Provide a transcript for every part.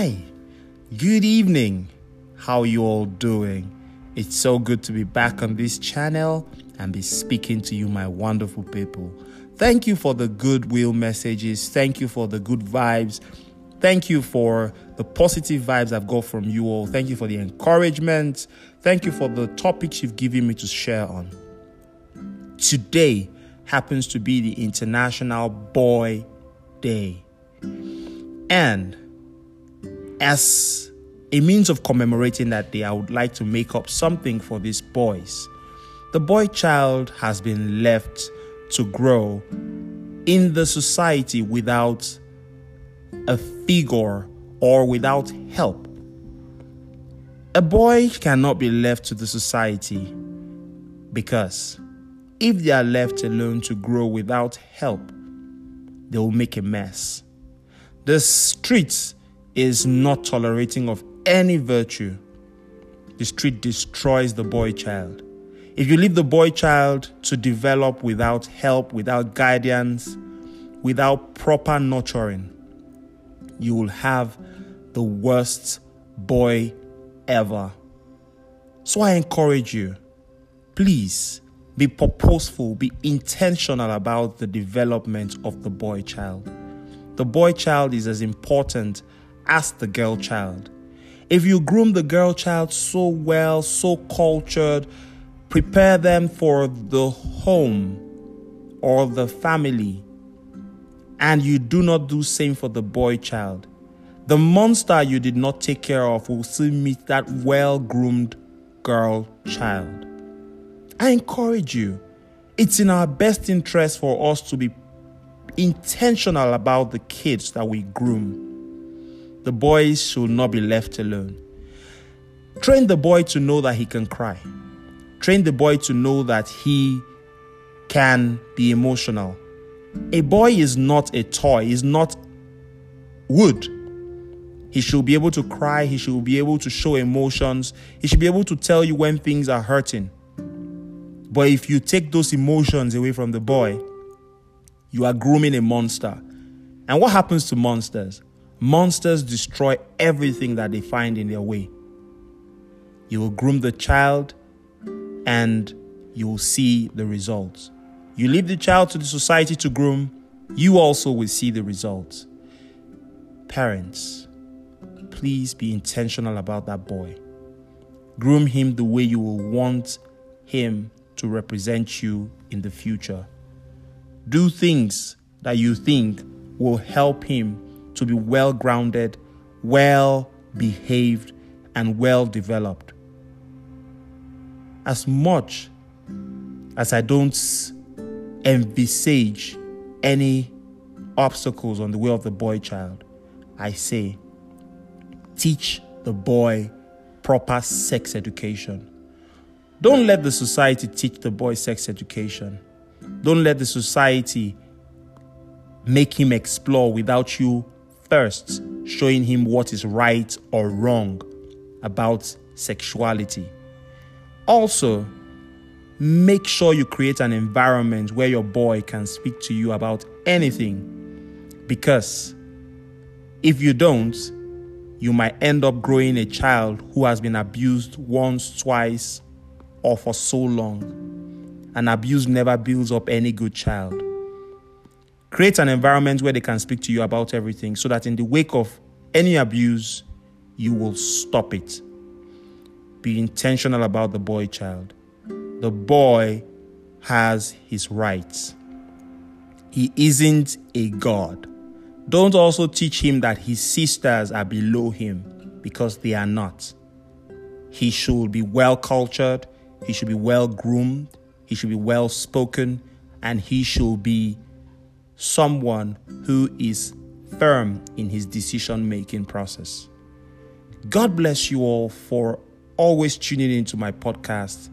Hi, good evening. How you all doing? It's so good to be back on this channel and be speaking to you, my wonderful people. Thank you for the goodwill messages. Thank you for the good vibes. Thank you for the positive vibes I've got from you all. Thank you for the encouragement. Thank you for the topics you've given me to share on. Today happens to be the International Boy Day. And as a means of commemorating that day, I would like to make up something for these boys. The boy child has been left to grow in the society without a figure or without help. A boy cannot be left to the society because if they are left alone to grow without help, they will make a mess. The street is not tolerating of any virtue. The street destroys the boy child. If you leave the boy child to develop without help, without guidance, without proper nurturing, you will have the worst boy ever. So I encourage you, please be purposeful, be intentional about the development of the boy child. The boy child is as important as the girl child. If you groom the girl child so well, so cultured, prepare them for the home or the family, and you do not do same for the boy child, the monster you did not take care of will still meet that well groomed girl child. I encourage you, it's in our best interest for us to be intentional about the kids that we groom. The boys should not be left alone. Train the boy to know that he can cry. Train the boy to know that he can be emotional. A boy is not a toy, is not wood. He should be able to cry, he should be able to show emotions, he should be able to tell you when things are hurting. But if you take those emotions away from the boy, you are grooming a monster. And what happens to monsters? Monsters destroy everything that they find in their way. You will groom the child and you will see the results. You leave the child to the society to groom, you also will see the results. Parents, please be intentional about that boy. Groom him the way you will want him to represent you in the future. Do things that you think will help him to be well grounded, well behaved, and well developed. As much as I don't envisage any obstacles on the way of the boy child, I say, teach the boy proper sex education. Don't let the society teach the boy sex education. Don't let the society make him explore without you first showing him what is right or wrong about sexuality. Also, make sure you create an environment where your boy can speak to you about anything. Because if you don't, you might end up growing a child who has been abused once, twice, or for so long. And abuse never builds up any good child. Create an environment where they can speak to you about everything so that in the wake of any abuse, you will stop it. Be intentional about the boy child. The boy has his rights. He isn't a god. Don't also teach him that his sisters are below him because they are not. He should be well cultured, he should be well groomed, he should be well spoken, and he should be someone who is firm in his decision making process. God bless you all for always tuning into my podcast.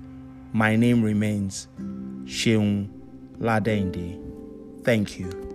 My name remains Sheung Ladende. Thank you.